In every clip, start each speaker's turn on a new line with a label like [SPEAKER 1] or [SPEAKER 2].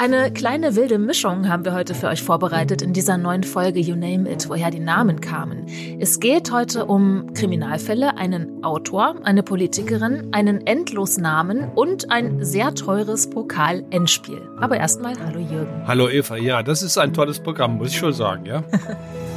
[SPEAKER 1] Eine kleine wilde Mischung haben wir heute für euch vorbereitet in dieser neuen Folge You Name It, woher die Namen kamen. Es geht heute um Kriminalfälle, einen Autor, eine Politikerin, einen Endlosnamen und ein sehr teures Pokal-Endspiel. Aber erstmal hallo Jürgen.
[SPEAKER 2] Hallo Eva, ja, das ist ein tolles Programm, muss ich schon sagen, ja.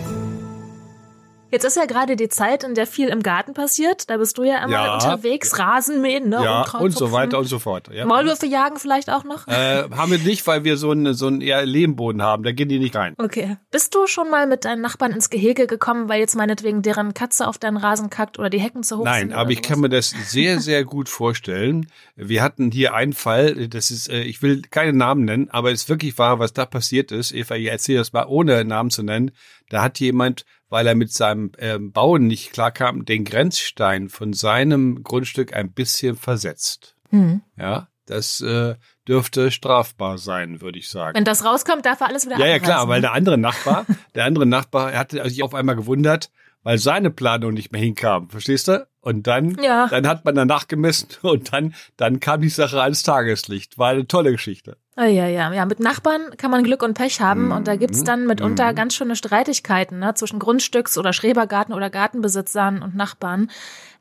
[SPEAKER 1] Jetzt ist ja gerade die Zeit, in der viel im Garten passiert. Da bist du ja immer ja. unterwegs, Rasenmähen, ne?
[SPEAKER 2] Ja, und so weiter und so fort. Ja.
[SPEAKER 1] Maulwürfe jagen vielleicht auch noch?
[SPEAKER 2] Äh, haben wir nicht, weil wir so einen, so einen eher Lehmboden haben. Da gehen die nicht rein.
[SPEAKER 1] Okay. Bist du schon mal mit deinen Nachbarn ins Gehege gekommen, weil jetzt meinetwegen deren Katze auf deinen Rasen kackt oder die Hecken zu hoch
[SPEAKER 2] Nein,
[SPEAKER 1] sind?
[SPEAKER 2] Nein, aber ich kann mir das sehr, sehr gut vorstellen. Wir hatten hier einen Fall, das ist, äh, ich will keine Namen nennen, aber es ist wirklich wahr, was da passiert ist. Eva, ich erzähle das mal ohne Namen zu nennen. Da hat jemand weil er mit seinem ähm, Bauen nicht klarkam, den Grenzstein von seinem Grundstück ein bisschen versetzt. Mhm. Ja, das äh, dürfte strafbar sein, würde ich sagen.
[SPEAKER 1] Wenn das rauskommt, darf er alles wieder
[SPEAKER 2] Ja, ja, klar, weil der andere Nachbar, der andere Nachbar, er hatte sich auf einmal gewundert, weil seine Planung nicht mehr hinkam, verstehst du? Und dann, ja. dann hat man danach gemessen und dann, dann kam die Sache ans Tageslicht. War eine tolle Geschichte.
[SPEAKER 1] Oh, ja, ja, ja. Mit Nachbarn kann man Glück und Pech haben und da gibt's dann mitunter mhm. ganz schöne Streitigkeiten ne, zwischen Grundstücks- oder Schrebergarten- oder Gartenbesitzern und Nachbarn.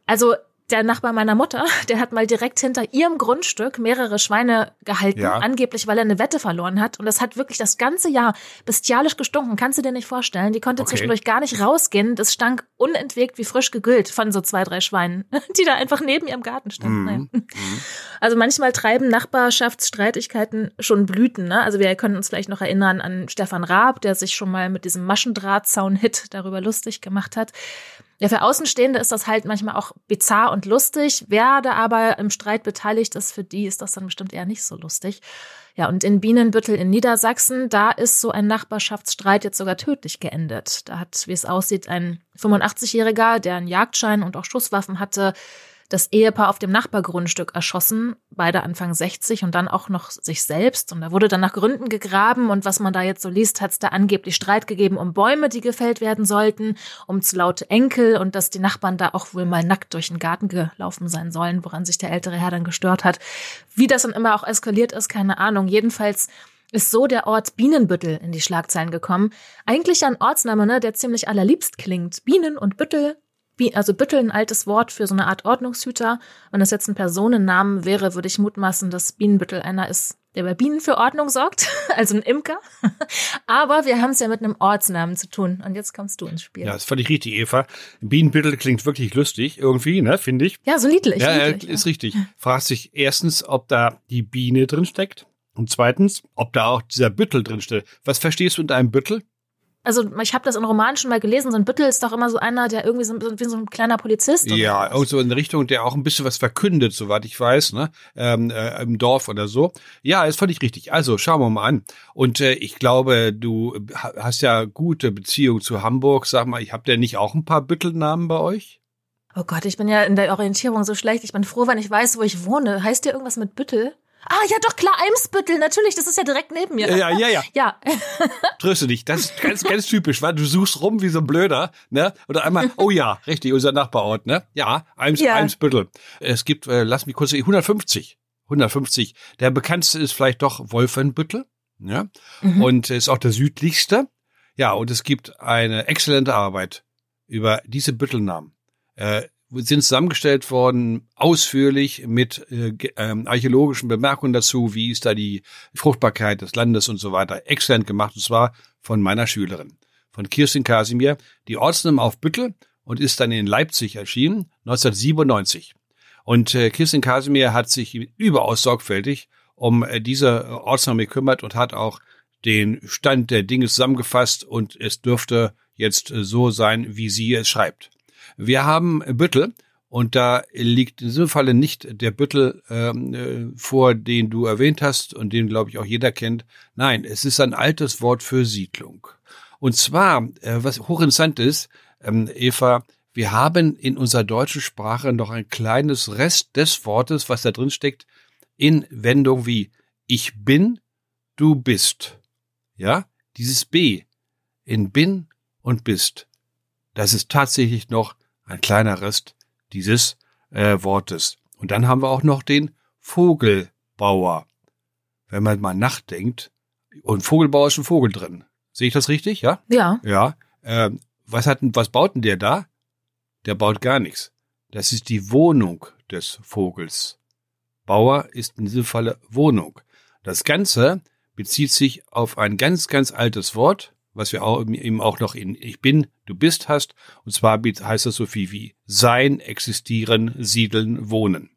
[SPEAKER 1] Also der Nachbar meiner Mutter, der hat mal direkt hinter ihrem Grundstück mehrere Schweine gehalten, ja. angeblich, weil er eine Wette verloren hat. Und das hat wirklich das ganze Jahr bestialisch gestunken. Kannst du dir nicht vorstellen? Die konnte okay. zwischendurch gar nicht rausgehen. Das stank unentwegt wie frisch gegüllt von so zwei, drei Schweinen, die da einfach neben ihrem Garten standen. Mhm. Naja. Mhm. Also manchmal treiben Nachbarschaftsstreitigkeiten schon Blüten. Ne? Also wir können uns vielleicht noch erinnern an Stefan Raab, der sich schon mal mit diesem Maschendrahtzaun-Hit darüber lustig gemacht hat. Ja, für Außenstehende ist das halt manchmal auch bizarr und lustig. Wer da aber im Streit beteiligt ist, für die ist das dann bestimmt eher nicht so lustig. Ja, und in Bienenbüttel in Niedersachsen, da ist so ein Nachbarschaftsstreit jetzt sogar tödlich geendet. Da hat, wie es aussieht, ein 85-Jähriger, der einen Jagdschein und auch Schusswaffen hatte, das Ehepaar auf dem Nachbargrundstück erschossen, beide Anfang 60 und dann auch noch sich selbst. Und da wurde dann nach Gründen gegraben und was man da jetzt so liest, hat es da angeblich Streit gegeben um Bäume, die gefällt werden sollten, um zu laute Enkel und dass die Nachbarn da auch wohl mal nackt durch den Garten gelaufen sein sollen, woran sich der ältere Herr dann gestört hat. Wie das dann immer auch eskaliert ist, keine Ahnung. Jedenfalls ist so der Ort Bienenbüttel in die Schlagzeilen gekommen. Eigentlich ein Ortsname, ne, der ziemlich allerliebst klingt. Bienen und Büttel, also Büttel ein altes Wort für so eine Art Ordnungshüter. Wenn das jetzt ein Personennamen wäre, würde ich mutmaßen, dass Bienenbüttel einer ist, der bei Bienen für Ordnung sorgt, also ein Imker. Aber wir haben es ja mit einem Ortsnamen zu tun. Und jetzt kommst du ins Spiel.
[SPEAKER 2] Ja, das fand ich richtig, Eva. Bienenbüttel klingt wirklich lustig, irgendwie, ne, finde ich.
[SPEAKER 1] Ja, so niedlich.
[SPEAKER 2] Ja,
[SPEAKER 1] niedlich,
[SPEAKER 2] ist ja. richtig. Fragt sich erstens, ob da die Biene drin steckt. Und zweitens, ob da auch dieser Büttel drin steht. Was verstehst du unter einem Büttel?
[SPEAKER 1] Also ich habe das in Romanen schon mal gelesen, so ein Büttel ist doch immer so einer, der irgendwie so, wie so ein kleiner Polizist.
[SPEAKER 2] Ja, so in Richtung, der auch ein bisschen was verkündet, soweit ich weiß, ne? Ähm, äh, Im Dorf oder so. Ja, ist völlig richtig. Also schauen wir mal an. Und äh, ich glaube, du hast ja gute Beziehung zu Hamburg. Sag mal, ich habt ihr nicht auch ein paar Büttelnamen bei euch?
[SPEAKER 1] Oh Gott, ich bin ja in der Orientierung so schlecht. Ich bin froh, wenn ich weiß, wo ich wohne. Heißt dir irgendwas mit Büttel? Ah, ja, doch, klar, Eimsbüttel, natürlich, das ist ja direkt neben mir.
[SPEAKER 2] Ja, ja, ja.
[SPEAKER 1] ja.
[SPEAKER 2] Tröste dich, das ist ganz, ganz typisch, weil du suchst rum wie so ein Blöder, ne? Oder einmal, oh ja, richtig, unser Nachbarort, ne? Ja, Eims, ja. Eimsbüttel. Es gibt, äh, lass mich kurz, 150. 150. Der bekannteste ist vielleicht doch Wolfenbüttel, ja? Mhm. Und ist auch der südlichste. Ja, und es gibt eine exzellente Arbeit über diese Büttelnamen. Äh, sind zusammengestellt worden, ausführlich mit äh, ähm, archäologischen Bemerkungen dazu, wie ist da die Fruchtbarkeit des Landes und so weiter. Exzellent gemacht, und zwar von meiner Schülerin, von Kirstin Kasimir, die Ortsnamen auf Büttel und ist dann in Leipzig erschienen, 1997. Und äh, Kirstin Kasimir hat sich überaus sorgfältig um äh, diese Ortsname gekümmert und hat auch den Stand der Dinge zusammengefasst und es dürfte jetzt äh, so sein, wie sie es schreibt. Wir haben Büttel und da liegt in diesem Falle nicht der Büttel ähm, äh, vor, den du erwähnt hast und den, glaube ich, auch jeder kennt. Nein, es ist ein altes Wort für Siedlung. Und zwar, äh, was hochinteressant ist, ähm, Eva, wir haben in unserer deutschen Sprache noch ein kleines Rest des Wortes, was da drin steckt, in Wendung wie ich bin, du bist. Ja, dieses B in bin und bist. Das ist tatsächlich noch ein kleiner Rest dieses äh, Wortes. Und dann haben wir auch noch den Vogelbauer. Wenn man mal nachdenkt, Und Vogelbauer ist ein Vogel drin. Sehe ich das richtig? Ja?
[SPEAKER 1] Ja.
[SPEAKER 2] Ja. Ähm, was hat was baut denn der da? Der baut gar nichts. Das ist die Wohnung des Vogels. Bauer ist in diesem Falle Wohnung. Das Ganze bezieht sich auf ein ganz, ganz altes Wort, was wir auch, eben auch noch in Ich bin, du bist hast. Und zwar heißt das so viel wie sein, existieren, siedeln, wohnen.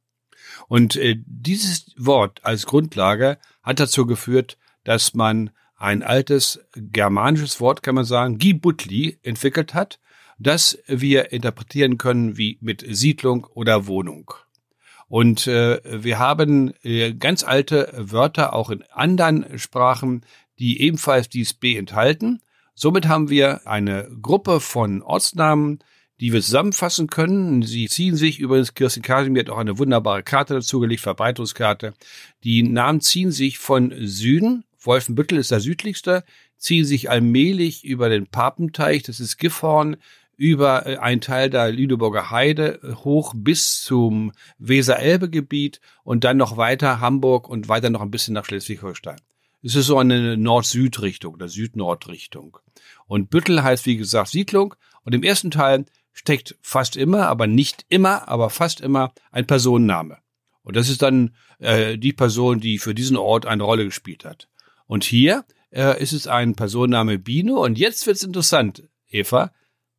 [SPEAKER 2] Und äh, dieses Wort als Grundlage hat dazu geführt, dass man ein altes germanisches Wort, kann man sagen, Gibutli, entwickelt hat, das wir interpretieren können wie mit Siedlung oder Wohnung. Und äh, wir haben äh, ganz alte Wörter auch in anderen Sprachen, die ebenfalls dieses B enthalten. Somit haben wir eine Gruppe von Ortsnamen, die wir zusammenfassen können. Sie ziehen sich, übrigens Kirsten Kasimir hat auch eine wunderbare Karte dazu gelegt, Verbreitungskarte. Die Namen ziehen sich von Süden, Wolfenbüttel ist der südlichste, ziehen sich allmählich über den Papenteich, das ist Gifhorn, über äh, einen Teil der Lüneburger Heide hoch bis zum Weser-Elbe-Gebiet und dann noch weiter Hamburg und weiter noch ein bisschen nach Schleswig-Holstein. Es ist so eine Nord-Süd-Richtung oder Süd-Nord-Richtung. Und Büttel heißt, wie gesagt, Siedlung. Und im ersten Teil steckt fast immer, aber nicht immer, aber fast immer ein Personenname. Und das ist dann äh, die Person, die für diesen Ort eine Rolle gespielt hat. Und hier äh, ist es ein Personenname Biene. Und jetzt wird's interessant, Eva,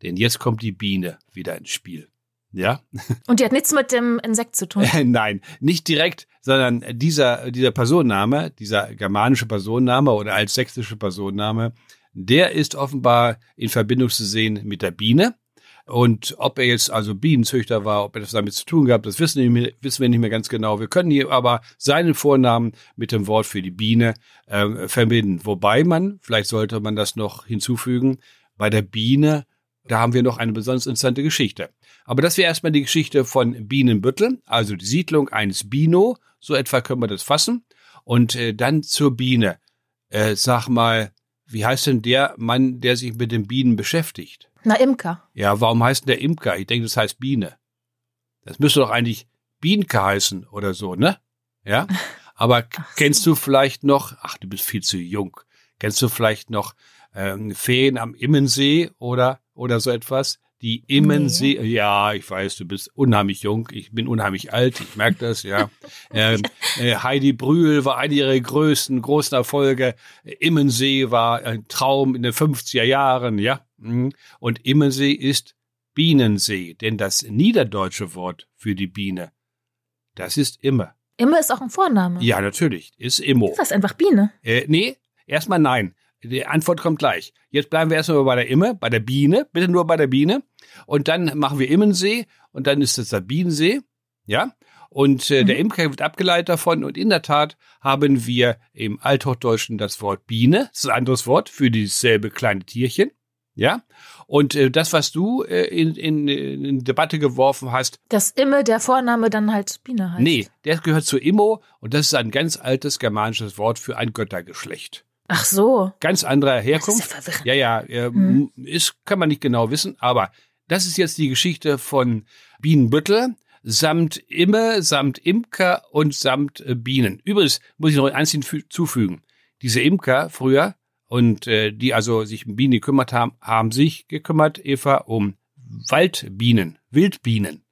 [SPEAKER 2] denn jetzt kommt die Biene wieder ins Spiel. Ja.
[SPEAKER 1] Und die hat nichts mit dem Insekt zu tun.
[SPEAKER 2] Nein, nicht direkt, sondern dieser, dieser Personenname, dieser germanische Personenname oder als sächsische Personenname, der ist offenbar in Verbindung zu sehen mit der Biene. Und ob er jetzt also Bienenzüchter war, ob er das damit zu tun gehabt, das wissen wir, nicht mehr, wissen wir nicht mehr ganz genau. Wir können hier aber seinen Vornamen mit dem Wort für die Biene äh, verbinden. Wobei man, vielleicht sollte man das noch hinzufügen, bei der Biene da haben wir noch eine besonders interessante Geschichte. Aber das wäre erstmal die Geschichte von Bienenbüttel, also die Siedlung eines Bino, so etwa können wir das fassen. Und äh, dann zur Biene. Äh, sag mal, wie heißt denn der Mann, der sich mit den Bienen beschäftigt?
[SPEAKER 1] Na, Imker.
[SPEAKER 2] Ja, warum heißt denn der Imker? Ich denke, das heißt Biene. Das müsste doch eigentlich Bienke heißen oder so, ne? Ja? Aber kennst du vielleicht noch, ach, du bist viel zu jung, kennst du vielleicht noch ähm, Feen am Immensee oder oder so etwas. Die Immensee, nee. ja, ich weiß, du bist unheimlich jung, ich bin unheimlich alt, ich merke das, ja. ähm, äh, Heidi Brühl war eine ihrer größten, großen Erfolge. Immensee war ein Traum in den 50er Jahren, ja. Mhm. Und Immensee ist Bienensee, denn das niederdeutsche Wort für die Biene, das ist Imme.
[SPEAKER 1] Imme ist auch ein Vorname.
[SPEAKER 2] Ja, natürlich, ist Immo.
[SPEAKER 1] Ist das einfach Biene?
[SPEAKER 2] Äh, nee, erstmal nein. Die Antwort kommt gleich. Jetzt bleiben wir erstmal bei der Imme, bei der Biene, bitte nur bei der Biene. Und dann machen wir Immensee und dann ist es der Bienensee, ja. Und äh, mhm. der Imker wird abgeleitet davon. Und in der Tat haben wir im Althochdeutschen das Wort Biene, das ist ein anderes Wort für dieselbe kleine Tierchen, ja. Und äh, das, was du äh, in, in, in Debatte geworfen hast.
[SPEAKER 1] Dass Imme der Vorname dann halt Biene heißt.
[SPEAKER 2] Nee, der gehört zu Immo und das ist ein ganz altes germanisches Wort für ein Göttergeschlecht.
[SPEAKER 1] Ach so.
[SPEAKER 2] Ganz anderer Herkunft.
[SPEAKER 1] Das ist ja verwirrend.
[SPEAKER 2] Ja, ja, äh, hm. ist, kann man nicht genau wissen, aber das ist jetzt die Geschichte von Bienenbüttel samt Imme, samt Imker und samt äh, Bienen. Übrigens muss ich noch eins hinzufügen. Diese Imker früher und äh, die also sich um Bienen gekümmert haben, haben sich gekümmert, Eva, um Waldbienen, Wildbienen.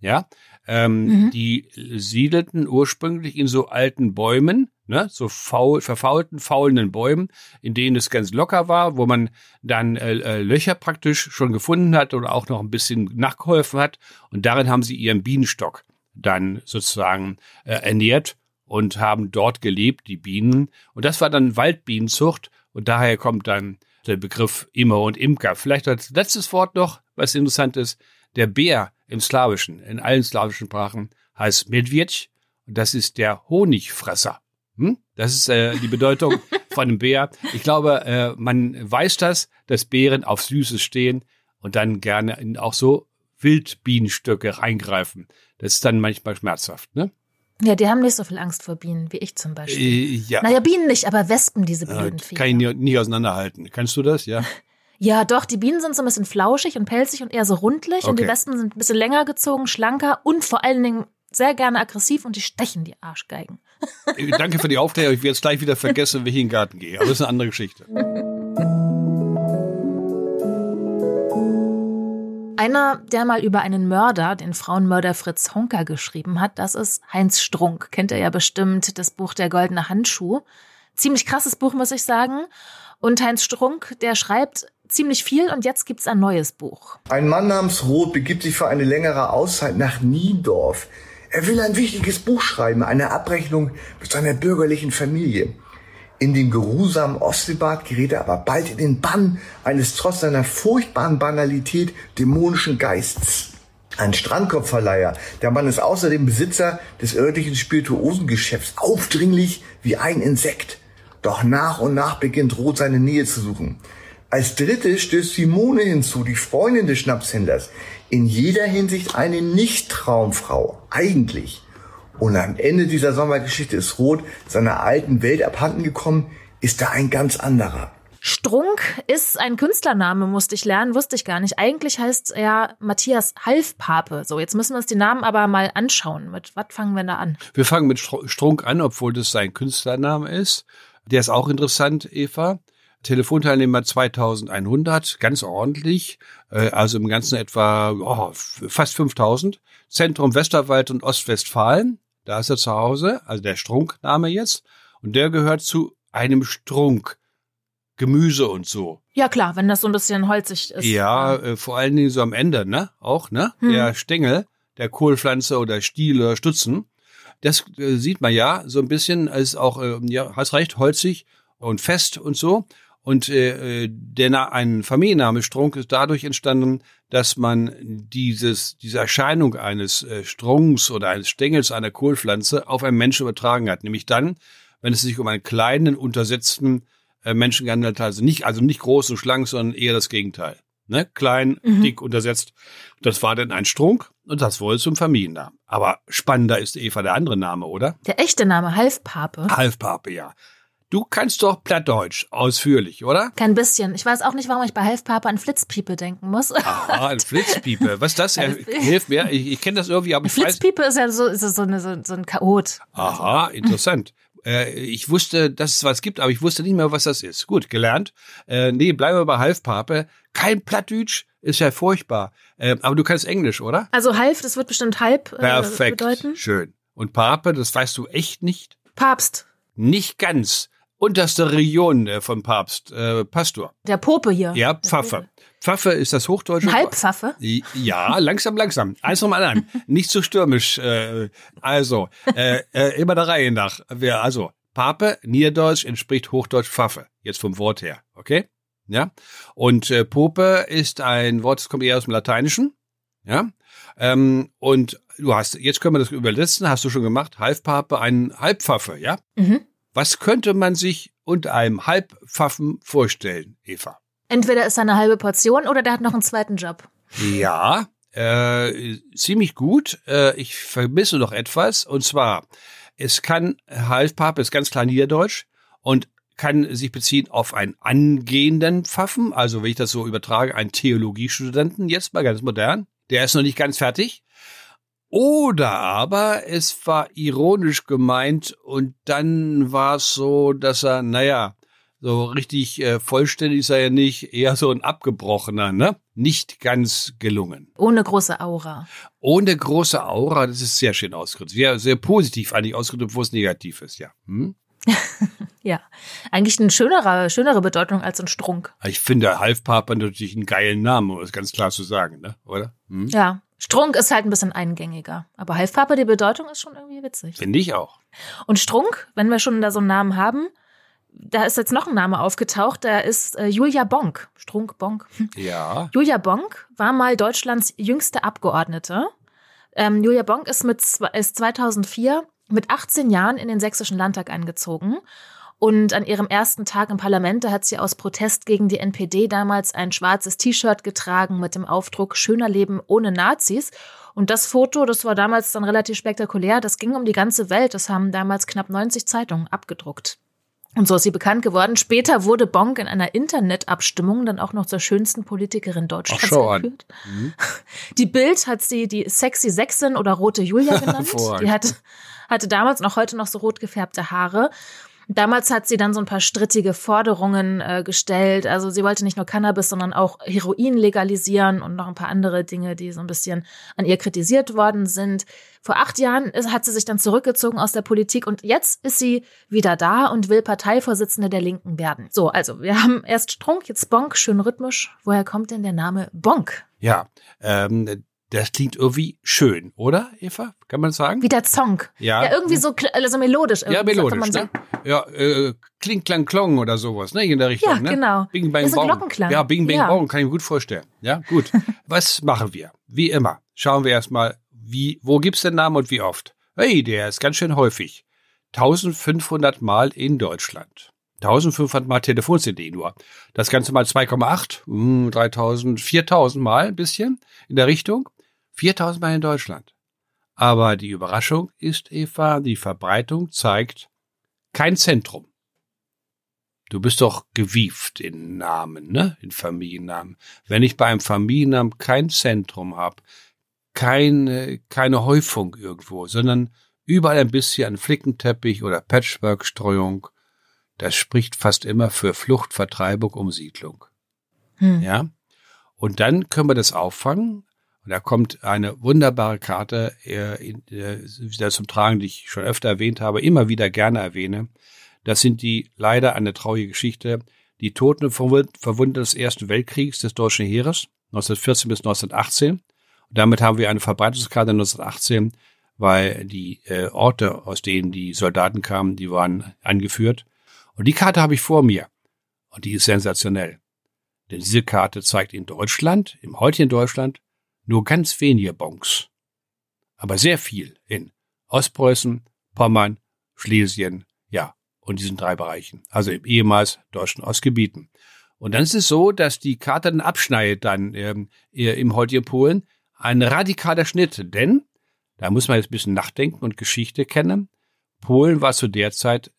[SPEAKER 2] Ja, ähm, mhm. die siedelten ursprünglich in so alten Bäumen ne, so faul, verfaulten, faulenden Bäumen, in denen es ganz locker war, wo man dann äh, äh, Löcher praktisch schon gefunden hat oder auch noch ein bisschen nachgeholfen hat. Und darin haben sie ihren Bienenstock dann sozusagen äh, ernährt und haben dort gelebt, die Bienen. Und das war dann Waldbienenzucht und daher kommt dann der Begriff Immer und Imker. Vielleicht als letztes Wort noch, was interessant ist, der Bär im Slawischen, in allen slawischen Sprachen, heißt und das ist der Honigfresser. Hm? Das ist äh, die Bedeutung von einem Bär. Ich glaube, äh, man weiß das, dass Bären auf Süßes stehen und dann gerne in auch so Wildbienenstöcke reingreifen. Das ist dann manchmal schmerzhaft, ne?
[SPEAKER 1] Ja, die haben nicht so viel Angst vor Bienen wie ich zum Beispiel.
[SPEAKER 2] Äh, ja.
[SPEAKER 1] Naja, Bienen nicht, aber Wespen, diese blöden
[SPEAKER 2] äh, Kann ich nie, nie auseinanderhalten. Kannst du das, ja?
[SPEAKER 1] Ja, doch, die Bienen sind so ein bisschen flauschig und pelzig und eher so rundlich okay. und die Wespen sind ein bisschen länger gezogen, schlanker und vor allen Dingen sehr gerne aggressiv und die stechen die Arschgeigen.
[SPEAKER 2] Danke für die Aufklärung. Ich werde jetzt gleich wieder vergessen, wie ich in den Garten gehe. Aber das ist eine andere Geschichte.
[SPEAKER 1] Einer, der mal über einen Mörder, den Frauenmörder Fritz Honka, geschrieben hat, das ist Heinz Strunk. Kennt er ja bestimmt, das Buch Der goldene Handschuh. Ziemlich krasses Buch, muss ich sagen. Und Heinz Strunk, der schreibt ziemlich viel und jetzt gibt's ein neues Buch.
[SPEAKER 3] Ein Mann namens Roth begibt sich für eine längere Auszeit nach Niendorf. Er will ein wichtiges Buch schreiben, eine Abrechnung mit seiner bürgerlichen Familie. In dem geruhsamen Ostseebad gerät er aber bald in den Bann eines trotz seiner furchtbaren Banalität dämonischen Geistes. Ein Strandkorbverleiher. Der Mann ist außerdem Besitzer des örtlichen Spirituosengeschäfts, aufdringlich wie ein Insekt. Doch nach und nach beginnt Roth seine Nähe zu suchen. Als dritte stößt Simone hinzu, die Freundin des Schnapshändlers. In jeder Hinsicht eine Nicht-Traumfrau. Eigentlich. Und am Ende dieser Sommergeschichte ist Roth seiner alten Welt abhanden gekommen, ist da ein ganz anderer.
[SPEAKER 1] Strunk ist ein Künstlername, musste ich lernen, wusste ich gar nicht. Eigentlich heißt er Matthias Halfpape. So, jetzt müssen wir uns die Namen aber mal anschauen. Mit was fangen wir da an?
[SPEAKER 2] Wir fangen mit Strunk an, obwohl das sein Künstlername ist. Der ist auch interessant, Eva. Telefonteilnehmer 2100, ganz ordentlich, äh, also im Ganzen etwa oh, fast 5000. Zentrum Westerwald und Ostwestfalen, da ist er zu Hause, also der Strunkname jetzt. Und der gehört zu einem Strunk. Gemüse und so.
[SPEAKER 1] Ja klar, wenn das so ein bisschen holzig ist.
[SPEAKER 2] Ja, äh, vor allen Dingen so am Ende, ne? Auch, ne? Hm. Der Stängel der Kohlpflanze oder Stiele, Stutzen. Das äh, sieht man ja so ein bisschen, als auch, äh, ja, hast recht, holzig und fest und so. Und äh, der ein Familienname Strunk ist dadurch entstanden, dass man dieses diese Erscheinung eines äh, Strunks oder eines Stängels einer Kohlpflanze auf einen Menschen übertragen hat. Nämlich dann, wenn es sich um einen kleinen untersetzten äh, Menschen gehandelt hat, also nicht also nicht groß und schlank, sondern eher das Gegenteil. Ne? Klein, mhm. dick, untersetzt. Das war dann ein Strunk und das wohl zum Familiennamen. Aber spannender ist Eva der andere Name, oder?
[SPEAKER 1] Der echte Name, Halfpape.
[SPEAKER 2] Halfpape, ja. Du kannst doch Plattdeutsch, ausführlich, oder?
[SPEAKER 1] Kein bisschen. Ich weiß auch nicht, warum ich bei Halfpapa an Flitzpiepe denken muss.
[SPEAKER 2] Aha, an Flitzpiepe. Was ist das? Hilft mir. Ich, ich kenne das irgendwie, aber ich
[SPEAKER 1] Flitzpiepe weiß. ist ja so, ist so, eine, so, so ein Chaot.
[SPEAKER 2] Aha, interessant. Äh, ich wusste, dass es was gibt, aber ich wusste nicht mehr, was das ist. Gut, gelernt. Äh, nee, bleiben wir bei Halfpape. Kein Plattdeutsch ist ja furchtbar. Äh, aber du kannst Englisch, oder?
[SPEAKER 1] Also Half, das wird bestimmt halb
[SPEAKER 2] äh, Perfekt. bedeuten. Schön. Und Pape, das weißt du echt nicht?
[SPEAKER 1] Papst.
[SPEAKER 2] Nicht ganz unterste Region äh, vom Papst, äh, Pastor.
[SPEAKER 1] Der Pope hier.
[SPEAKER 2] Ja, Pfaffe. Pfaffe ist das hochdeutsche
[SPEAKER 1] Halbpfaffe?
[SPEAKER 2] Ja, langsam, langsam. Eins vom anderen. Nicht so stürmisch. Äh, also, äh, äh, immer der Reihe nach. Also, Pape, Niederdeutsch entspricht Hochdeutsch Pfaffe. Jetzt vom Wort her. Okay? Ja. Und äh, Pope ist ein Wort, das kommt eher aus dem Lateinischen. Ja. Ähm, und du hast, jetzt können wir das übersetzen, hast du schon gemacht, Halbpape, ein Halbpfaffe, ja? Mhm. Was könnte man sich unter einem Halbpfaffen vorstellen, Eva?
[SPEAKER 1] Entweder ist er eine halbe Portion oder der hat noch einen zweiten Job.
[SPEAKER 2] Ja, äh, ziemlich gut. Äh, ich vermisse noch etwas. Und zwar, es kann, Halbpappe ist ganz klar Niederdeutsch und kann sich beziehen auf einen angehenden Pfaffen, also wenn ich das so übertrage, einen Theologiestudenten, jetzt mal ganz modern. Der ist noch nicht ganz fertig. Oder aber es war ironisch gemeint und dann war es so, dass er, naja, so richtig äh, vollständig sei er nicht, eher so ein abgebrochener, ne? Nicht ganz gelungen.
[SPEAKER 1] Ohne große Aura.
[SPEAKER 2] Ohne große Aura, das ist sehr schön ausgedrückt. Sehr, sehr positiv eigentlich ausgedrückt, wo es negativ ist, ja. Hm?
[SPEAKER 1] ja, eigentlich eine schönere, schönere Bedeutung als ein Strunk.
[SPEAKER 2] Ich finde Halfpapa natürlich einen geilen Namen, um es ganz klar zu sagen, ne? oder?
[SPEAKER 1] Hm? Ja, Strunk ist halt ein bisschen eingängiger. Aber Halfpappe, die Bedeutung ist schon irgendwie witzig.
[SPEAKER 2] Finde ich auch.
[SPEAKER 1] Und Strunk, wenn wir schon da so einen Namen haben, da ist jetzt noch ein Name aufgetaucht, da ist äh, Julia Bonk. Strunk, Bonk.
[SPEAKER 2] Ja.
[SPEAKER 1] Julia Bonk war mal Deutschlands jüngste Abgeordnete. Ähm, Julia Bonk ist, mit, ist 2004 mit 18 Jahren in den Sächsischen Landtag eingezogen und an ihrem ersten Tag im Parlament, da hat sie aus Protest gegen die NPD damals ein schwarzes T-Shirt getragen mit dem Aufdruck Schöner Leben ohne Nazis. Und das Foto, das war damals dann relativ spektakulär, das ging um die ganze Welt. Das haben damals knapp 90 Zeitungen abgedruckt. Und so ist sie bekannt geworden. Später wurde Bonk in einer Internetabstimmung dann auch noch zur schönsten Politikerin Deutschlands gekürt. Mhm. Die Bild hat sie die sexy Sechsin oder rote Julia genannt. die hatte, hatte damals und auch heute noch so rot gefärbte Haare. Damals hat sie dann so ein paar strittige Forderungen äh, gestellt. Also sie wollte nicht nur Cannabis, sondern auch Heroin legalisieren und noch ein paar andere Dinge, die so ein bisschen an ihr kritisiert worden sind. Vor acht Jahren hat sie sich dann zurückgezogen aus der Politik und jetzt ist sie wieder da und will Parteivorsitzende der Linken werden. So, also wir haben erst Strunk, jetzt Bonk, schön rhythmisch. Woher kommt denn der Name Bonk?
[SPEAKER 2] Ja, ähm, das klingt irgendwie schön, oder, Eva? Kann man sagen?
[SPEAKER 1] Wie der Zong.
[SPEAKER 2] Ja.
[SPEAKER 1] Ja, irgendwie so, also melodisch.
[SPEAKER 2] Ja, melodisch, ne? Ja, äh, Kling, Klang, Klong oder sowas, ne? In der Richtung,
[SPEAKER 1] ja,
[SPEAKER 2] ne?
[SPEAKER 1] genau.
[SPEAKER 2] Bing, Bang,
[SPEAKER 1] ist ein
[SPEAKER 2] Bong.
[SPEAKER 1] Glockenklang.
[SPEAKER 2] Ja, Bing, Bang,
[SPEAKER 1] Ja.
[SPEAKER 2] Bong, kann ich mir gut vorstellen. Ja, gut. Was machen wir? Wie immer. Schauen wir erstmal, wie, wo gibt's den Namen und wie oft? Hey, der ist ganz schön häufig. 1500 Mal in Deutschland. 1500 Mal Telefon-CD nur. Das Ganze mal 2,8, hm, 3000, 4000 Mal ein bisschen in der Richtung. 4000 Mal in Deutschland. Aber die Überraschung ist, Eva, die Verbreitung zeigt kein Zentrum. Du bist doch gewieft in Namen, ne? In Familiennamen. Wenn ich bei einem Familiennamen kein Zentrum habe, keine, keine Häufung irgendwo, sondern überall ein bisschen Flickenteppich oder Patchwork-Streuung, das spricht fast immer für Flucht, Vertreibung, Umsiedlung.
[SPEAKER 1] Hm.
[SPEAKER 2] Ja? Und dann können wir das auffangen. Und da kommt eine wunderbare Karte äh, äh, wieder zum Tragen, die ich schon öfter erwähnt habe, immer wieder gerne erwähne. Das sind die leider eine traurige Geschichte, die Toten und Verwund- Verwundeten des Ersten Weltkriegs des deutschen Heeres 1914 bis 1918. Und damit haben wir eine Verbreitungskarte 1918, weil die äh, Orte, aus denen die Soldaten kamen, die waren angeführt. Und die Karte habe ich vor mir. Und die ist sensationell. Denn diese Karte zeigt in Deutschland, im heutigen Deutschland, nur ganz wenige Bonks. Aber sehr viel in Ostpreußen, Pommern, Schlesien, ja, und diesen drei Bereichen. Also im ehemals deutschen Ostgebieten. Und dann ist es so, dass die Karte dann abschneidet dann ähm, äh, im heutigen Polen. Ein radikaler Schnitt, denn da muss man jetzt ein bisschen nachdenken und Geschichte kennen. Polen war zu der Zeit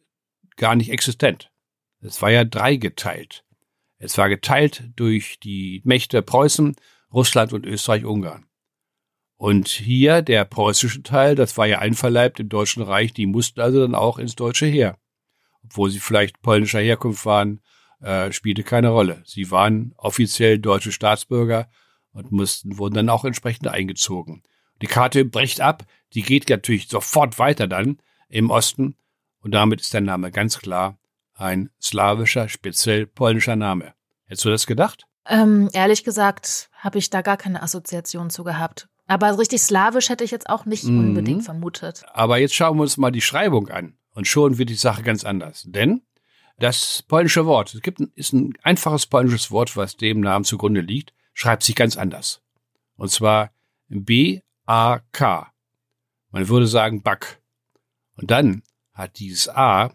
[SPEAKER 2] gar nicht existent. Es war ja dreigeteilt. Es war geteilt durch die Mächte Preußen, Russland und Österreich-Ungarn. Und hier der preußische Teil, das war ja einverleibt im Deutschen Reich, die mussten also dann auch ins deutsche Heer. Obwohl sie vielleicht polnischer Herkunft waren, äh, spielte keine Rolle. Sie waren offiziell deutsche Staatsbürger und mussten, wurden dann auch entsprechend eingezogen. Die Karte bricht ab, die geht natürlich sofort weiter dann im Osten und damit ist der Name ganz klar ein slawischer, speziell polnischer Name. Hättest du das gedacht?
[SPEAKER 1] Ähm, ehrlich gesagt habe ich da gar keine Assoziation zu gehabt. Aber richtig slawisch hätte ich jetzt auch nicht
[SPEAKER 2] Mhm.
[SPEAKER 1] unbedingt vermutet.
[SPEAKER 2] Aber jetzt schauen wir uns mal die Schreibung an. Und schon wird die Sache ganz anders. Denn das polnische Wort, es gibt ein, ist ein einfaches polnisches Wort, was dem Namen zugrunde liegt, schreibt sich ganz anders. Und zwar B-A-K. Man würde sagen Back. Und dann hat dieses A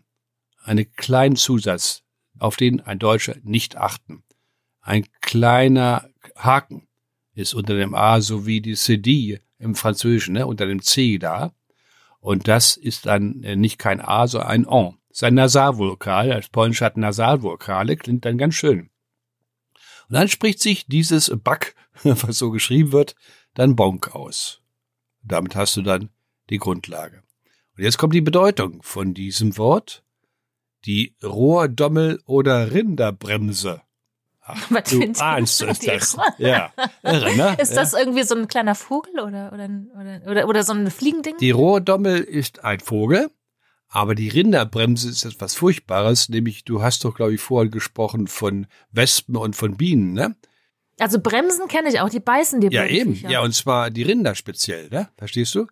[SPEAKER 2] einen kleinen Zusatz, auf den ein Deutscher nicht achten. Ein kleiner Haken ist unter dem A so wie die CD im Französischen, ne, unter dem C da. Und das ist dann äh, nicht kein A, sondern ein On. Das ist ein Nasalvokal. Als Polnisch hat Nasalvokale, klingt dann ganz schön. Und dann spricht sich dieses Back, was so geschrieben wird, dann Bonk aus. Damit hast du dann die Grundlage. Und jetzt kommt die Bedeutung von diesem Wort. Die Rohrdommel oder Rinderbremse. Ach,
[SPEAKER 1] Was
[SPEAKER 2] du ahnst es das. Ja, irre, ne?
[SPEAKER 1] Ist
[SPEAKER 2] ja.
[SPEAKER 1] das irgendwie so ein kleiner Vogel oder, oder, oder, oder, oder so ein Fliegending?
[SPEAKER 2] Die Rohrdommel ist ein Vogel, aber die Rinderbremse ist etwas Furchtbares, nämlich du hast doch, glaube ich, vorhin gesprochen von Wespen und von Bienen, ne?
[SPEAKER 1] Also Bremsen kenne ich auch, die beißen die
[SPEAKER 2] Ja, eben. Ja, und zwar die Rinder speziell, ne? Verstehst du?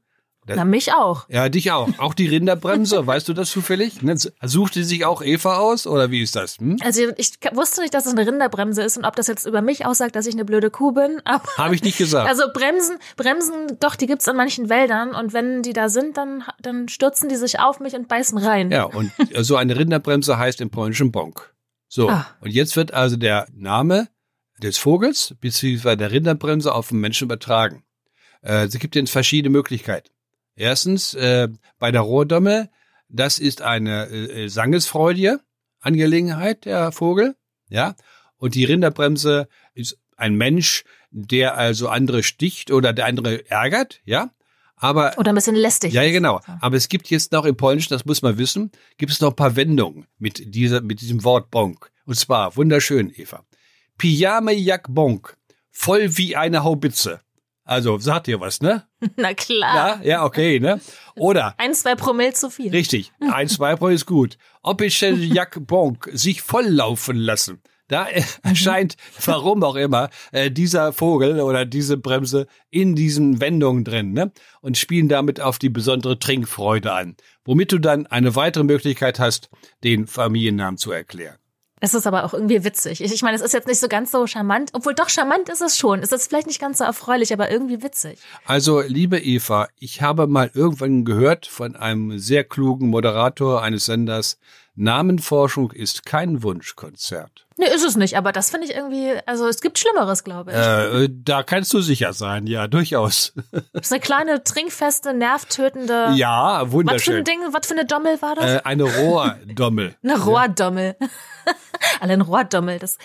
[SPEAKER 1] Na, mich auch.
[SPEAKER 2] Ja, dich auch. Auch die Rinderbremse, weißt du das zufällig? Ne? Sucht die sich auch Eva aus oder wie ist das? Hm?
[SPEAKER 1] Also ich wusste nicht, dass es eine Rinderbremse ist und ob das jetzt über mich aussagt, dass ich eine blöde Kuh bin.
[SPEAKER 2] Habe ich nicht gesagt.
[SPEAKER 1] also Bremsen, Bremsen, doch, die gibt's in manchen Wäldern und wenn die da sind, dann, dann stürzen die sich auf mich und beißen rein.
[SPEAKER 2] Ja, und so eine Rinderbremse heißt im polnischen Bonk. So,
[SPEAKER 1] Ah.
[SPEAKER 2] und jetzt wird also der Name des Vogels beziehungsweise der Rinderbremse auf den Menschen übertragen. Äh, es gibt jetzt verschiedene Möglichkeiten. Erstens, äh, bei der Rohrdommel, das ist eine äh, Sangesfreudie, Angelegenheit, der Vogel, ja. Und die Rinderbremse ist ein Mensch, der also andere sticht oder der andere ärgert, ja. Aber
[SPEAKER 1] oder ein bisschen lästig.
[SPEAKER 2] Ja, ja, genau. Aber es gibt jetzt noch im Polnischen, das muss man wissen, gibt es noch ein paar Wendungen mit dieser mit diesem Wort Bonk. Und zwar wunderschön, Eva. Pijame jak Bonk, voll wie eine Haubitze. Also sagt ihr was, ne?
[SPEAKER 1] Na klar.
[SPEAKER 2] Ja, ja, okay, ne? Oder
[SPEAKER 1] ein, zwei Promille zu viel.
[SPEAKER 2] Richtig, ein, zwei Promille ist gut. Ob ich jak Bonk sich volllaufen lassen. Da erscheint, warum auch immer, äh, dieser Vogel oder diese Bremse in diesen Wendungen drin ne? und spielen damit auf die besondere Trinkfreude an, womit du dann eine weitere Möglichkeit hast, den Familiennamen zu erklären.
[SPEAKER 1] Es ist aber auch irgendwie witzig. Ich, ich meine, es ist jetzt nicht so ganz so charmant, obwohl doch charmant ist es schon. Es ist vielleicht nicht ganz so erfreulich, aber irgendwie witzig.
[SPEAKER 2] Also, liebe Eva, ich habe mal irgendwann gehört von einem sehr klugen Moderator eines Senders, Namenforschung ist kein Wunschkonzert.
[SPEAKER 1] Nee, ist es nicht, aber das finde ich irgendwie, also es gibt Schlimmeres, glaube ich.
[SPEAKER 2] Äh, da kannst du sicher sein, ja, durchaus.
[SPEAKER 1] Das ist eine kleine, trinkfeste, nervtötende.
[SPEAKER 2] Ja, wunderschön. Was
[SPEAKER 1] für ein Ding, was für eine Dommel war das?
[SPEAKER 2] Äh, eine Rohrdommel.
[SPEAKER 1] eine Rohrdommel. Alle ein Rohrdommel, das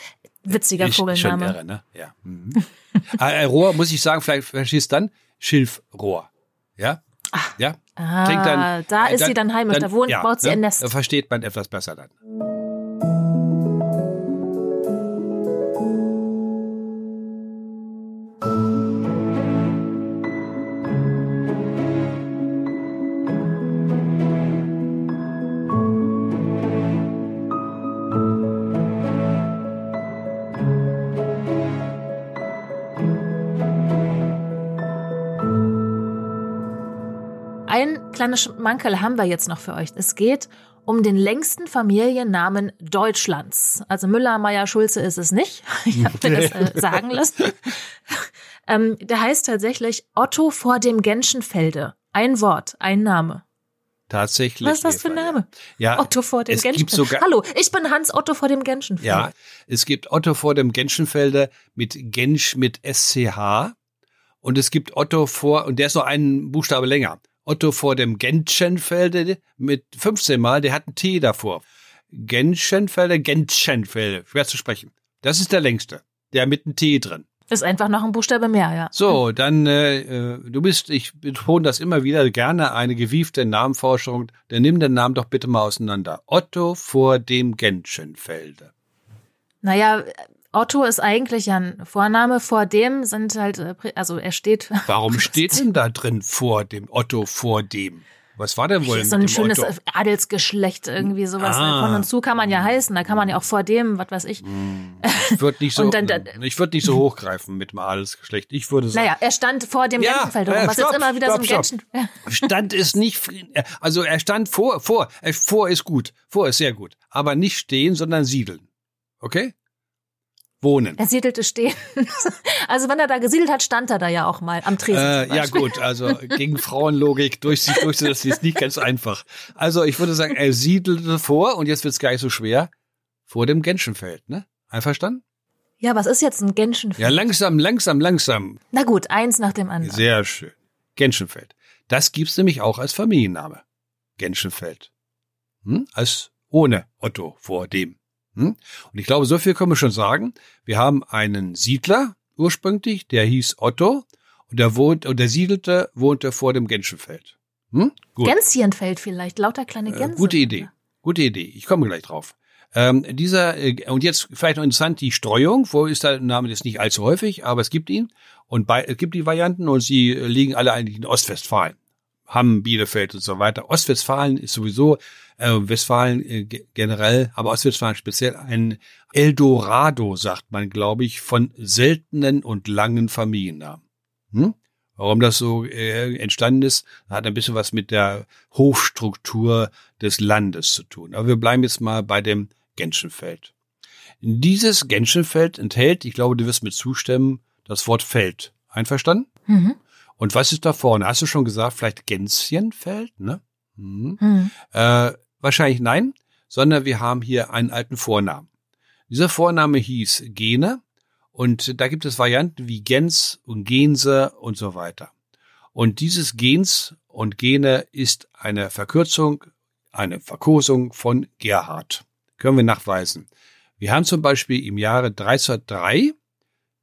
[SPEAKER 1] witziger ich, Vogelname.
[SPEAKER 2] Schon irre, ne? Ja. Mhm. äh, Rohr, muss ich sagen, vielleicht verstehst du dann Schilfrohr. Ja?
[SPEAKER 1] Ach, ja? Ah, dann, da ist dann, sie dann heimisch, dann, da wohnt, ja, baut sie ne? ein Nest.
[SPEAKER 2] Versteht man etwas besser dann.
[SPEAKER 1] Kleine Schmankerl haben wir jetzt noch für euch. Es geht um den längsten Familiennamen Deutschlands. Also Müller, Meyer, Schulze ist es nicht. Ich habe mir das äh, sagen lassen. ähm, der heißt tatsächlich Otto vor dem Genschenfelde. Ein Wort, ein Name.
[SPEAKER 2] Tatsächlich.
[SPEAKER 1] Was ist das für ein Name?
[SPEAKER 2] Ja,
[SPEAKER 1] Otto vor dem Genschenfelde. Hallo, ich bin Hans Otto vor dem Genschenfelde.
[SPEAKER 2] Ja, es gibt Otto vor dem Genschenfelde mit Gensch mit SCH und es gibt Otto vor, und der ist noch einen Buchstabe länger. Otto vor dem Gentschenfelde mit 15 Mal, der hat ein T davor. Gentschenfelde, Gentschenfelde, schwer zu sprechen. Das ist der längste, der mit einem T drin.
[SPEAKER 1] Ist einfach noch ein Buchstabe mehr, ja.
[SPEAKER 2] So, dann, äh, äh, du bist, ich betone das immer wieder, gerne eine gewiefte Namenforschung. Dann nimm den Namen doch bitte mal auseinander. Otto vor dem Gentschenfelde.
[SPEAKER 1] Naja, Otto ist eigentlich ja ein Vorname, vor dem sind halt, äh, also er steht.
[SPEAKER 2] Warum steht denn da drin vor dem Otto vor dem? Was war denn wohl?
[SPEAKER 1] So ein schönes Otto? Adelsgeschlecht, irgendwie sowas. Ah. Von und zu kann man ja heißen. Da kann man ja auch vor dem, was weiß ich.
[SPEAKER 2] Hm. Ich würde nicht so, dann, dann, ich würde nicht so hochgreifen mit dem Adelsgeschlecht. Ich würde sagen.
[SPEAKER 1] Naja, er stand vor dem ja, Gänsenfeld rum, was stopp, jetzt immer wieder stopp, so ein Gänschen.
[SPEAKER 2] Stand ist nicht, also er stand vor, vor, vor ist gut, vor ist sehr gut. Aber nicht stehen, sondern siedeln. Okay? Wohnen.
[SPEAKER 1] Er siedelte stehen. Also wenn er da gesiedelt hat, stand er da ja auch mal am Tresen.
[SPEAKER 2] Äh, ja gut, also gegen Frauenlogik durch sich durchzusetzen ist nicht ganz einfach. Also ich würde sagen, er siedelte vor und jetzt wird es gar nicht so schwer vor dem Genschenfeld, ne? Einverstanden?
[SPEAKER 1] Ja, was ist jetzt ein Genschenfeld?
[SPEAKER 2] Ja, langsam, langsam, langsam.
[SPEAKER 1] Na gut, eins nach dem anderen.
[SPEAKER 2] Sehr schön. Genschenfeld. Das gibt's nämlich auch als Familienname. Genschenfeld. Hm? Als ohne Otto vor dem. Hm? Und ich glaube, so viel können wir schon sagen. Wir haben einen Siedler ursprünglich, der hieß Otto und der wohnt und der siedelte, wohnte vor dem Genschenfeld.
[SPEAKER 1] Hm? Gut. Gänschenfeld vielleicht, lauter kleine äh, Gänse.
[SPEAKER 2] Äh, gute Idee, gute Idee. Ich komme gleich drauf. Ähm, dieser äh, und jetzt vielleicht noch interessant die Streuung. Wo ist der Name jetzt nicht allzu häufig, aber es gibt ihn und bei, es gibt die Varianten und sie liegen alle eigentlich in Ostwestfalen. Hamm, Bielefeld und so weiter. Ostwestfalen ist sowieso äh, Westfalen äh, generell, aber Ostwestfalen speziell ein Eldorado, sagt man, glaube ich, von seltenen und langen Familiennamen. Hm? Warum das so äh, entstanden ist, hat ein bisschen was mit der Hochstruktur des Landes zu tun. Aber wir bleiben jetzt mal bei dem Genschenfeld. Dieses Genschenfeld enthält, ich glaube, du wirst mir zustimmen, das Wort Feld. Einverstanden? Mhm. Und was ist da vorne? Hast du schon gesagt, vielleicht Gänschenfeld, ne? Mhm. Mhm. Äh, Wahrscheinlich nein, sondern wir haben hier einen alten Vornamen. Dieser Vorname hieß Gene und da gibt es Varianten wie Gens und Gense und so weiter. Und dieses Gens und Gene ist eine Verkürzung, eine Verkosung von Gerhard. können wir nachweisen. Wir haben zum Beispiel im Jahre 1303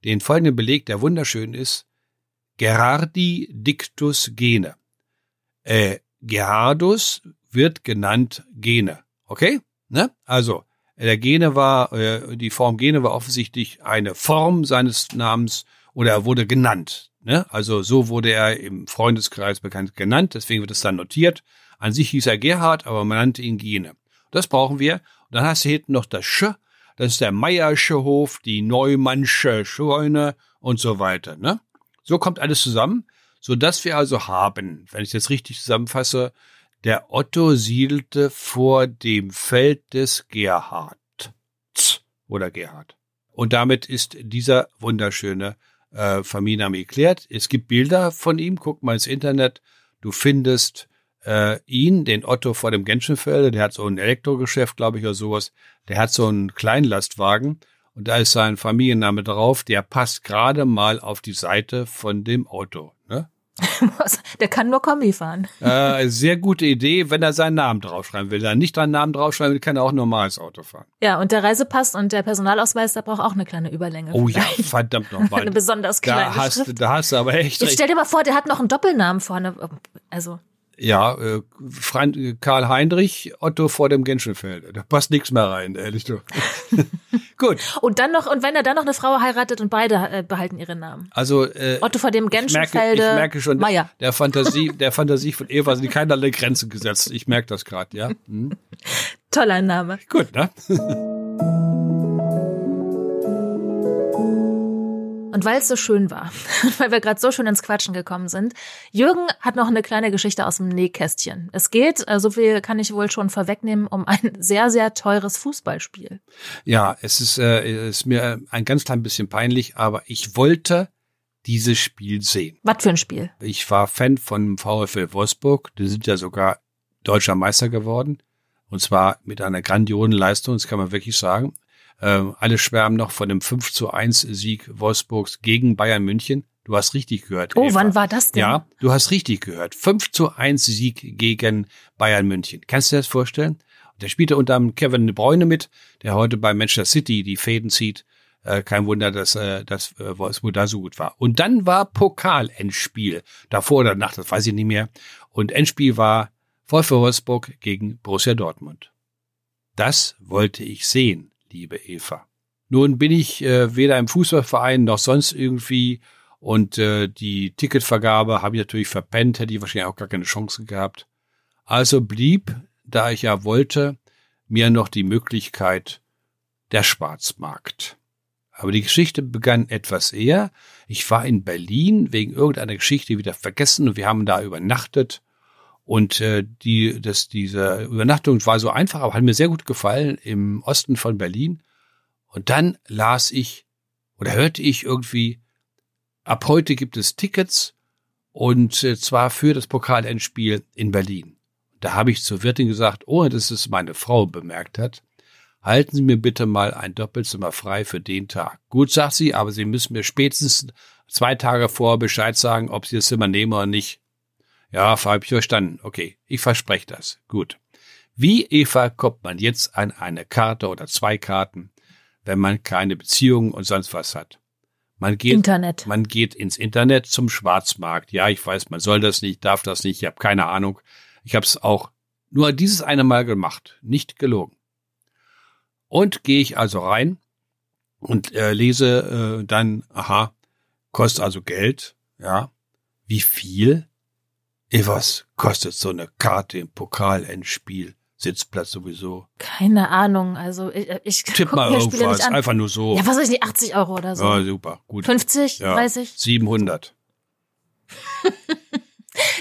[SPEAKER 2] den folgenden Beleg, der wunderschön ist. Gerardi dictus gene. Äh, Gerardus wird genannt Gene. Okay? Ne? Also, der Gene war, äh, die Form Gene war offensichtlich eine Form seines Namens oder er wurde genannt. Ne? Also so wurde er im Freundeskreis bekannt genannt, deswegen wird es dann notiert. An sich hieß er Gerhard, aber man nannte ihn Gene. Das brauchen wir. Und dann hast du hinten noch das Sch, das ist der Meiersche Hof, die Neumannsche Scheune und so weiter. Ne? So kommt alles zusammen, so dass wir also haben, wenn ich das richtig zusammenfasse, der Otto siedelte vor dem Feld des Gerhard. Oder Gerhard. Und damit ist dieser wunderschöne äh, Familienname geklärt. Es gibt Bilder von ihm, guck mal ins Internet. Du findest äh, ihn, den Otto vor dem Genschenfelde, der hat so ein Elektrogeschäft, glaube ich, oder sowas. Der hat so einen Kleinlastwagen und da ist sein Familienname drauf. Der passt gerade mal auf die Seite von dem Auto. Ne?
[SPEAKER 1] Der kann nur Kombi fahren.
[SPEAKER 2] Äh, sehr gute Idee, wenn er seinen Namen draufschreiben will. Wenn er nicht seinen Namen draufschreiben will, kann er auch normales Auto fahren.
[SPEAKER 1] Ja, und der Reisepass und der Personalausweis, der braucht auch eine kleine Überlänge.
[SPEAKER 2] Oh vielleicht. ja, verdammt nochmal.
[SPEAKER 1] eine besonders kleine
[SPEAKER 2] da hast,
[SPEAKER 1] Schrift.
[SPEAKER 2] Da hast du aber echt
[SPEAKER 1] Jetzt stell dir mal vor, der hat noch einen Doppelnamen vorne. Also.
[SPEAKER 2] Ja, äh, Karl Heinrich, Otto vor dem Genschenfeld. Da passt nichts mehr rein, ehrlich du. Gut.
[SPEAKER 1] Und dann noch, und wenn er dann noch eine Frau heiratet und beide äh, behalten ihre Namen.
[SPEAKER 2] Also äh,
[SPEAKER 1] Otto vor dem Genschenfelde.
[SPEAKER 2] Ich merke, ich merke schon,
[SPEAKER 1] Meier.
[SPEAKER 2] der Fantasie, der Fantasie von Eva sind keinerlei Grenzen gesetzt. Ich merke das gerade, ja. Hm.
[SPEAKER 1] Toller Name.
[SPEAKER 2] Gut, ne?
[SPEAKER 1] Und weil es so schön war, weil wir gerade so schön ins Quatschen gekommen sind, Jürgen hat noch eine kleine Geschichte aus dem Nähkästchen. Es geht, äh, so viel kann ich wohl schon vorwegnehmen, um ein sehr, sehr teures Fußballspiel.
[SPEAKER 2] Ja, es ist, äh, ist mir ein ganz klein bisschen peinlich, aber ich wollte dieses Spiel sehen.
[SPEAKER 1] Was für ein Spiel?
[SPEAKER 2] Ich war Fan von VfL Wolfsburg. Die sind ja sogar deutscher Meister geworden. Und zwar mit einer grandiosen Leistung, das kann man wirklich sagen. Ähm, alle schwärmen noch von dem 5 zu 1 Sieg Wolfsburgs gegen Bayern München. Du hast richtig gehört.
[SPEAKER 1] Oh, Eva. wann war das denn?
[SPEAKER 2] Ja, du hast richtig gehört. 5 zu 1 Sieg gegen Bayern München. Kannst du dir das vorstellen? Der spielte unter anderem Kevin De Bruyne mit, der heute bei Manchester City die Fäden zieht. Äh, kein Wunder, dass, äh, dass äh, Wolfsburg da so gut war. Und dann war Pokal-Endspiel. Davor oder danach, das weiß ich nicht mehr. Und Endspiel war VfL Wolfsburg gegen Borussia Dortmund. Das wollte ich sehen liebe Eva. Nun bin ich äh, weder im Fußballverein noch sonst irgendwie und äh, die Ticketvergabe habe ich natürlich verpennt, hätte ich wahrscheinlich auch gar keine Chance gehabt. Also blieb, da ich ja wollte, mir noch die Möglichkeit der Schwarzmarkt. Aber die Geschichte begann etwas eher. Ich war in Berlin wegen irgendeiner Geschichte wieder vergessen und wir haben da übernachtet und äh, die, das, diese Übernachtung war so einfach, aber hat mir sehr gut gefallen im Osten von Berlin. Und dann las ich oder hörte ich irgendwie, ab heute gibt es Tickets und äh, zwar für das Pokalendspiel in Berlin. Da habe ich zur Wirtin gesagt, ohne dass es meine Frau bemerkt hat, halten Sie mir bitte mal ein Doppelzimmer frei für den Tag. Gut, sagt sie, aber Sie müssen mir spätestens zwei Tage vorher Bescheid sagen, ob Sie das Zimmer nehmen oder nicht. Ja, habe ich verstanden. Okay, ich verspreche das. Gut. Wie, Eva, kommt man jetzt an eine Karte oder zwei Karten, wenn man keine Beziehungen und sonst was hat? Man geht,
[SPEAKER 1] Internet.
[SPEAKER 2] man geht ins Internet zum Schwarzmarkt. Ja, ich weiß, man soll das nicht, darf das nicht, ich habe keine Ahnung. Ich habe es auch nur dieses eine Mal gemacht, nicht gelogen. Und gehe ich also rein und äh, lese äh, dann, aha, kostet also Geld, ja. Wie viel? Ey, was kostet so eine Karte im Pokalendspiel? Sitzplatz sowieso.
[SPEAKER 1] Keine Ahnung, also ich, ich
[SPEAKER 2] Tipp mal irgendwas, einfach nur so.
[SPEAKER 1] Ja, was weiß ich nicht, 80 Euro oder so.
[SPEAKER 2] Ja, super, gut.
[SPEAKER 1] 50, ja, 30?
[SPEAKER 2] 700.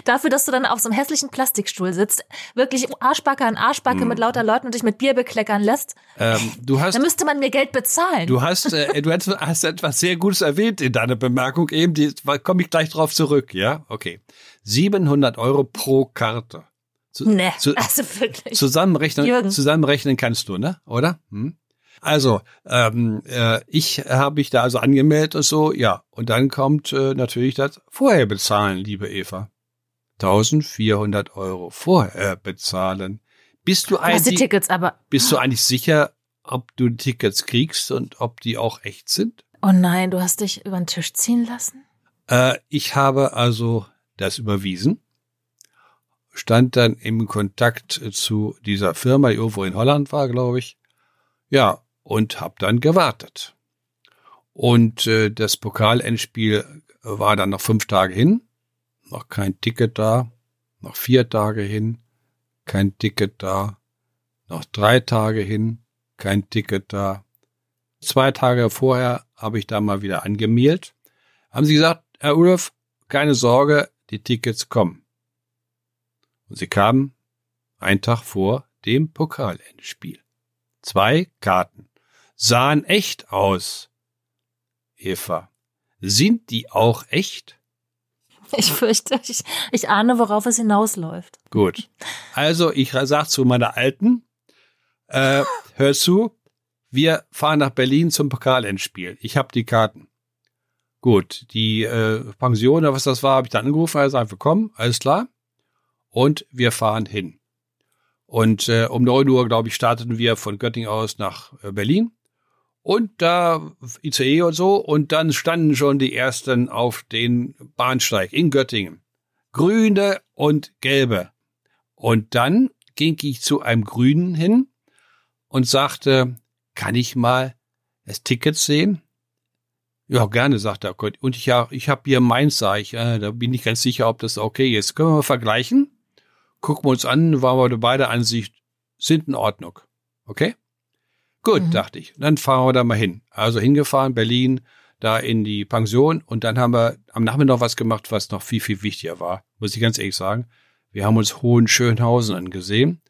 [SPEAKER 1] Dafür, dass du dann auf so einem hässlichen Plastikstuhl sitzt, wirklich Arschbacke an Arschbacke mm. mit lauter Leuten und dich mit Bier bekleckern lässt.
[SPEAKER 2] Ähm, du hast,
[SPEAKER 1] da müsste man mir Geld bezahlen.
[SPEAKER 2] Du hast, äh, du hast, hast etwas sehr Gutes erwähnt in deiner Bemerkung eben, die komme ich gleich drauf zurück, ja? Okay. 700 Euro pro Karte.
[SPEAKER 1] Zu, nee, zu, also wirklich.
[SPEAKER 2] Zusammenrechnen, zusammenrechnen kannst du, ne? Oder? Hm? Also, ähm, äh, ich habe mich da also angemeldet und so, ja. Und dann kommt äh, natürlich das vorher bezahlen, liebe Eva. 1400 Euro vorher bezahlen. Bist du
[SPEAKER 1] die
[SPEAKER 2] eigentlich,
[SPEAKER 1] Tickets, aber.
[SPEAKER 2] bist du eigentlich sicher, ob du die Tickets kriegst und ob die auch echt sind?
[SPEAKER 1] Oh nein, du hast dich über den Tisch ziehen lassen?
[SPEAKER 2] Äh, ich habe also das überwiesen, stand dann im Kontakt zu dieser Firma, die irgendwo in Holland war, glaube ich. Ja, und habe dann gewartet. Und äh, das Pokalendspiel war dann noch fünf Tage hin, noch kein Ticket da, noch vier Tage hin, kein Ticket da, noch drei Tage hin, kein Ticket da. Zwei Tage vorher habe ich da mal wieder angemeldet. Haben sie gesagt, Herr Ulf, keine Sorge, die Tickets kommen. Und sie kamen einen Tag vor dem Pokalendspiel. Zwei Karten. Sahen echt aus. Eva, sind die auch echt?
[SPEAKER 1] Ich fürchte, ich, ich ahne, worauf es hinausläuft.
[SPEAKER 2] Gut. Also ich sag zu meiner Alten, äh, hör zu, wir fahren nach Berlin zum Pokalendspiel. Ich habe die Karten. Gut, die äh, Pension oder was das war, habe ich dann angerufen, also einfach kommen, alles klar. Und wir fahren hin. Und äh, um 9 Uhr, glaube ich, starteten wir von Göttingen aus nach äh, Berlin. Und da ICE und so. Und dann standen schon die ersten auf den Bahnsteig in Göttingen. Grüne und gelbe. Und dann ging ich zu einem Grünen hin und sagte, kann ich mal das Ticket sehen? Ja, gerne, sagt er. Und ich, ja, ich habe hier meins, sag ich. Äh, da bin ich ganz sicher, ob das okay ist. Können wir mal vergleichen? Gucken wir uns an, waren wir beide Ansicht, sind in Ordnung. Okay? Gut,
[SPEAKER 1] Mhm.
[SPEAKER 2] dachte ich. Dann fahren wir da mal hin. Also hingefahren, Berlin, da in die Pension und dann haben wir am Nachmittag noch was gemacht, was noch viel, viel wichtiger war, muss ich ganz ehrlich sagen. Wir haben uns Hohenschönhausen angesehen.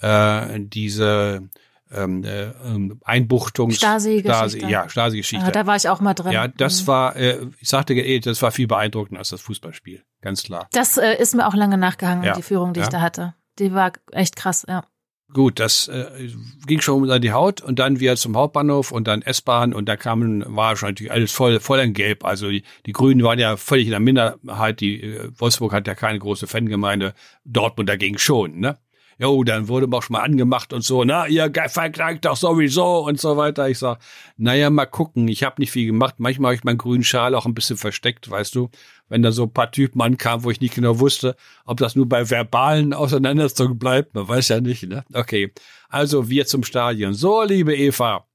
[SPEAKER 2] Äh, diese ähm, äh, ähm, Einbuchtung.
[SPEAKER 1] Stasi-Geschichte.
[SPEAKER 2] ja, Stasi-Geschichte.
[SPEAKER 1] Ja, da war ich auch mal drin.
[SPEAKER 2] Ja, das
[SPEAKER 1] Mhm.
[SPEAKER 2] war, äh, ich sagte, eh, das war viel beeindruckender als das Fußballspiel, ganz klar.
[SPEAKER 1] Das äh, ist mir auch lange nachgehangen,
[SPEAKER 2] Ja,
[SPEAKER 1] die Führung, die
[SPEAKER 2] ja.
[SPEAKER 1] ich da hatte. Die war echt krass, ja.
[SPEAKER 2] Gut, das äh, ging schon unter die Haut und dann wieder zum Hauptbahnhof und dann S-Bahn und da kamen, war schon natürlich alles voll, voll in Gelb. Also die, die Grünen waren ja völlig in der Minderheit. Die äh, Wolfsburg hat ja keine große Fangemeinde, Dortmund dagegen schon, ne? Jo, dann wurde man auch schon mal angemacht und so, na, ihr verklagt doch sowieso und so weiter. Ich sag, naja, mal gucken. Ich habe nicht viel gemacht. Manchmal habe ich meinen grünen Schal auch ein bisschen versteckt, weißt du, wenn da so ein paar Typen ankamen, wo ich nicht genau wusste, ob das nur bei verbalen Auseinandersetzungen bleibt. Man weiß ja nicht, ne? Okay. Also wir zum Stadion. So, liebe Eva,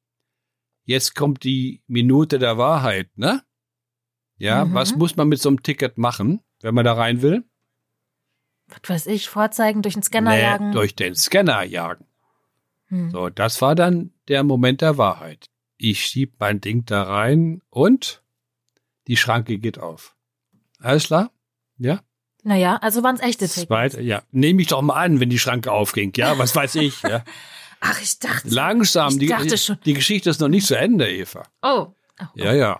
[SPEAKER 2] jetzt kommt die Minute der Wahrheit, ne? Ja,
[SPEAKER 1] Mhm.
[SPEAKER 2] was muss man mit so einem Ticket machen, wenn man da rein will?
[SPEAKER 1] Was weiß ich, vorzeigen, durch den Scanner
[SPEAKER 2] Nee,
[SPEAKER 1] jagen.
[SPEAKER 2] durch den Scanner jagen.
[SPEAKER 1] Hm.
[SPEAKER 2] So, das war dann der Moment der Wahrheit. Ich schieb mein Ding da rein und die Schranke geht auf. Alles klar? Ja?
[SPEAKER 1] Naja, also waren es echte Tickets.
[SPEAKER 2] Zweite, ja. Nehme ich doch mal an, wenn die Schranke aufging. Ja, was weiß ich. Ja.
[SPEAKER 1] Ach, ich dachte.
[SPEAKER 2] Langsam.
[SPEAKER 1] Ich
[SPEAKER 2] die,
[SPEAKER 1] dachte schon.
[SPEAKER 2] die Geschichte ist noch nicht zu Ende, Eva.
[SPEAKER 1] Oh. oh.
[SPEAKER 2] Ja, ja.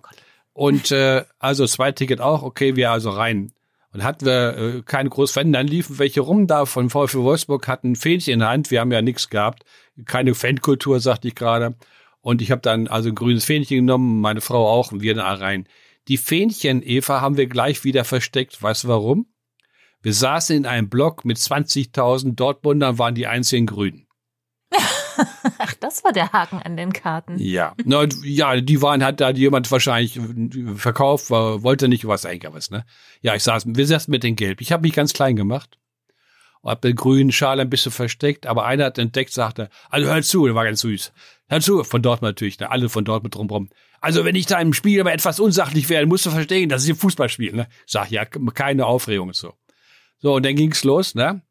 [SPEAKER 2] Und äh, also zwei Ticket auch, okay, wir also rein. Und hatten wir äh, keine Großfan, dann liefen welche rum da von VfL Wolfsburg, hatten Fähnchen in der Hand, wir haben ja nichts gehabt, keine Fankultur, sagte ich gerade. Und ich habe dann also ein grünes Fähnchen genommen, meine Frau auch, und wir da rein. Die Fähnchen, Eva, haben wir gleich wieder versteckt. Weißt du warum? Wir saßen in einem Block mit 20.000 Dortmundern, waren die einzigen Grünen.
[SPEAKER 1] Ach, das war der Haken an den Karten.
[SPEAKER 2] Ja, Na, ja, die waren, hat da jemand wahrscheinlich äh, verkauft, war, wollte nicht, was eigentlich was, ne? Ja, ich saß, wir saßen mit den Gelb. Ich habe mich ganz klein gemacht hab den grünen Schal ein bisschen versteckt, aber einer hat entdeckt, sagte, also hör zu, der war ganz süß. Hör zu, von dort natürlich, ne? alle von dort mit drumrum. Also wenn ich da im Spiel aber etwas unsachlich werde, musst du verstehen, das ist ein Fußballspiel, ne? Sag, ja, keine Aufregung und so. So, und dann ging's los, ne?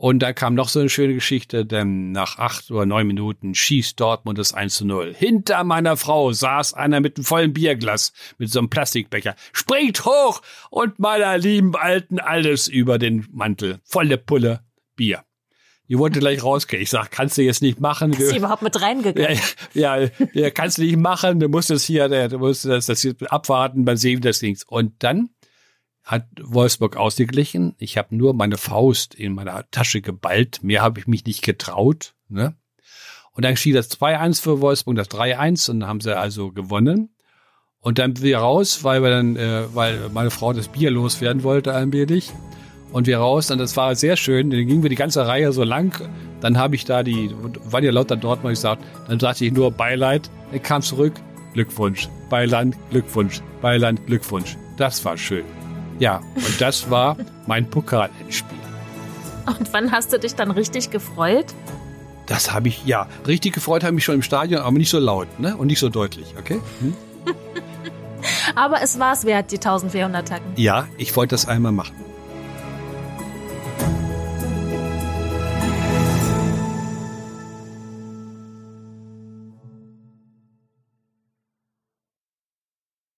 [SPEAKER 2] Und da kam noch so eine schöne Geschichte, denn nach acht oder neun Minuten schießt Dortmund das 1 zu 0. Hinter meiner Frau saß einer mit einem vollen Bierglas, mit so einem Plastikbecher, springt hoch und meiner lieben Alten alles über den Mantel. Volle Pulle Bier. Die wollte gleich rausgehen. Ich sag, kannst du jetzt nicht machen.
[SPEAKER 1] Ist sie überhaupt mit reingegangen?
[SPEAKER 2] Ja, ja, ja, kannst du nicht machen. Du musst es hier, du musst das, das hier abwarten, mal sehen, das ging. Und dann hat Wolfsburg ausgeglichen. Ich habe nur meine Faust in meiner Tasche geballt. Mehr habe ich mich nicht getraut. Ne? Und dann schied das 2-1 für Wolfsburg, das 3-1 und dann haben sie also gewonnen. Und dann wir raus, weil wir dann, äh, weil meine Frau das Bier loswerden wollte allmählich. und wir raus. Und das war sehr schön. Dann gingen wir die ganze Reihe so lang. Dann habe ich da die, waren ja lauter dort mal gesagt, dann sagte ich nur Beileid. Er kam zurück. Glückwunsch. Beiland, Glückwunsch. Beiland, Glückwunsch. Das war schön. Ja, und das war mein Pokalendspiel.
[SPEAKER 1] Und wann hast du dich dann richtig gefreut?
[SPEAKER 2] Das habe ich, ja, richtig gefreut habe ich schon im Stadion, aber nicht so laut, ne? Und nicht so deutlich, okay? Hm?
[SPEAKER 1] aber es war es wert, die 1400 Tacken.
[SPEAKER 2] Ja, ich wollte das einmal machen.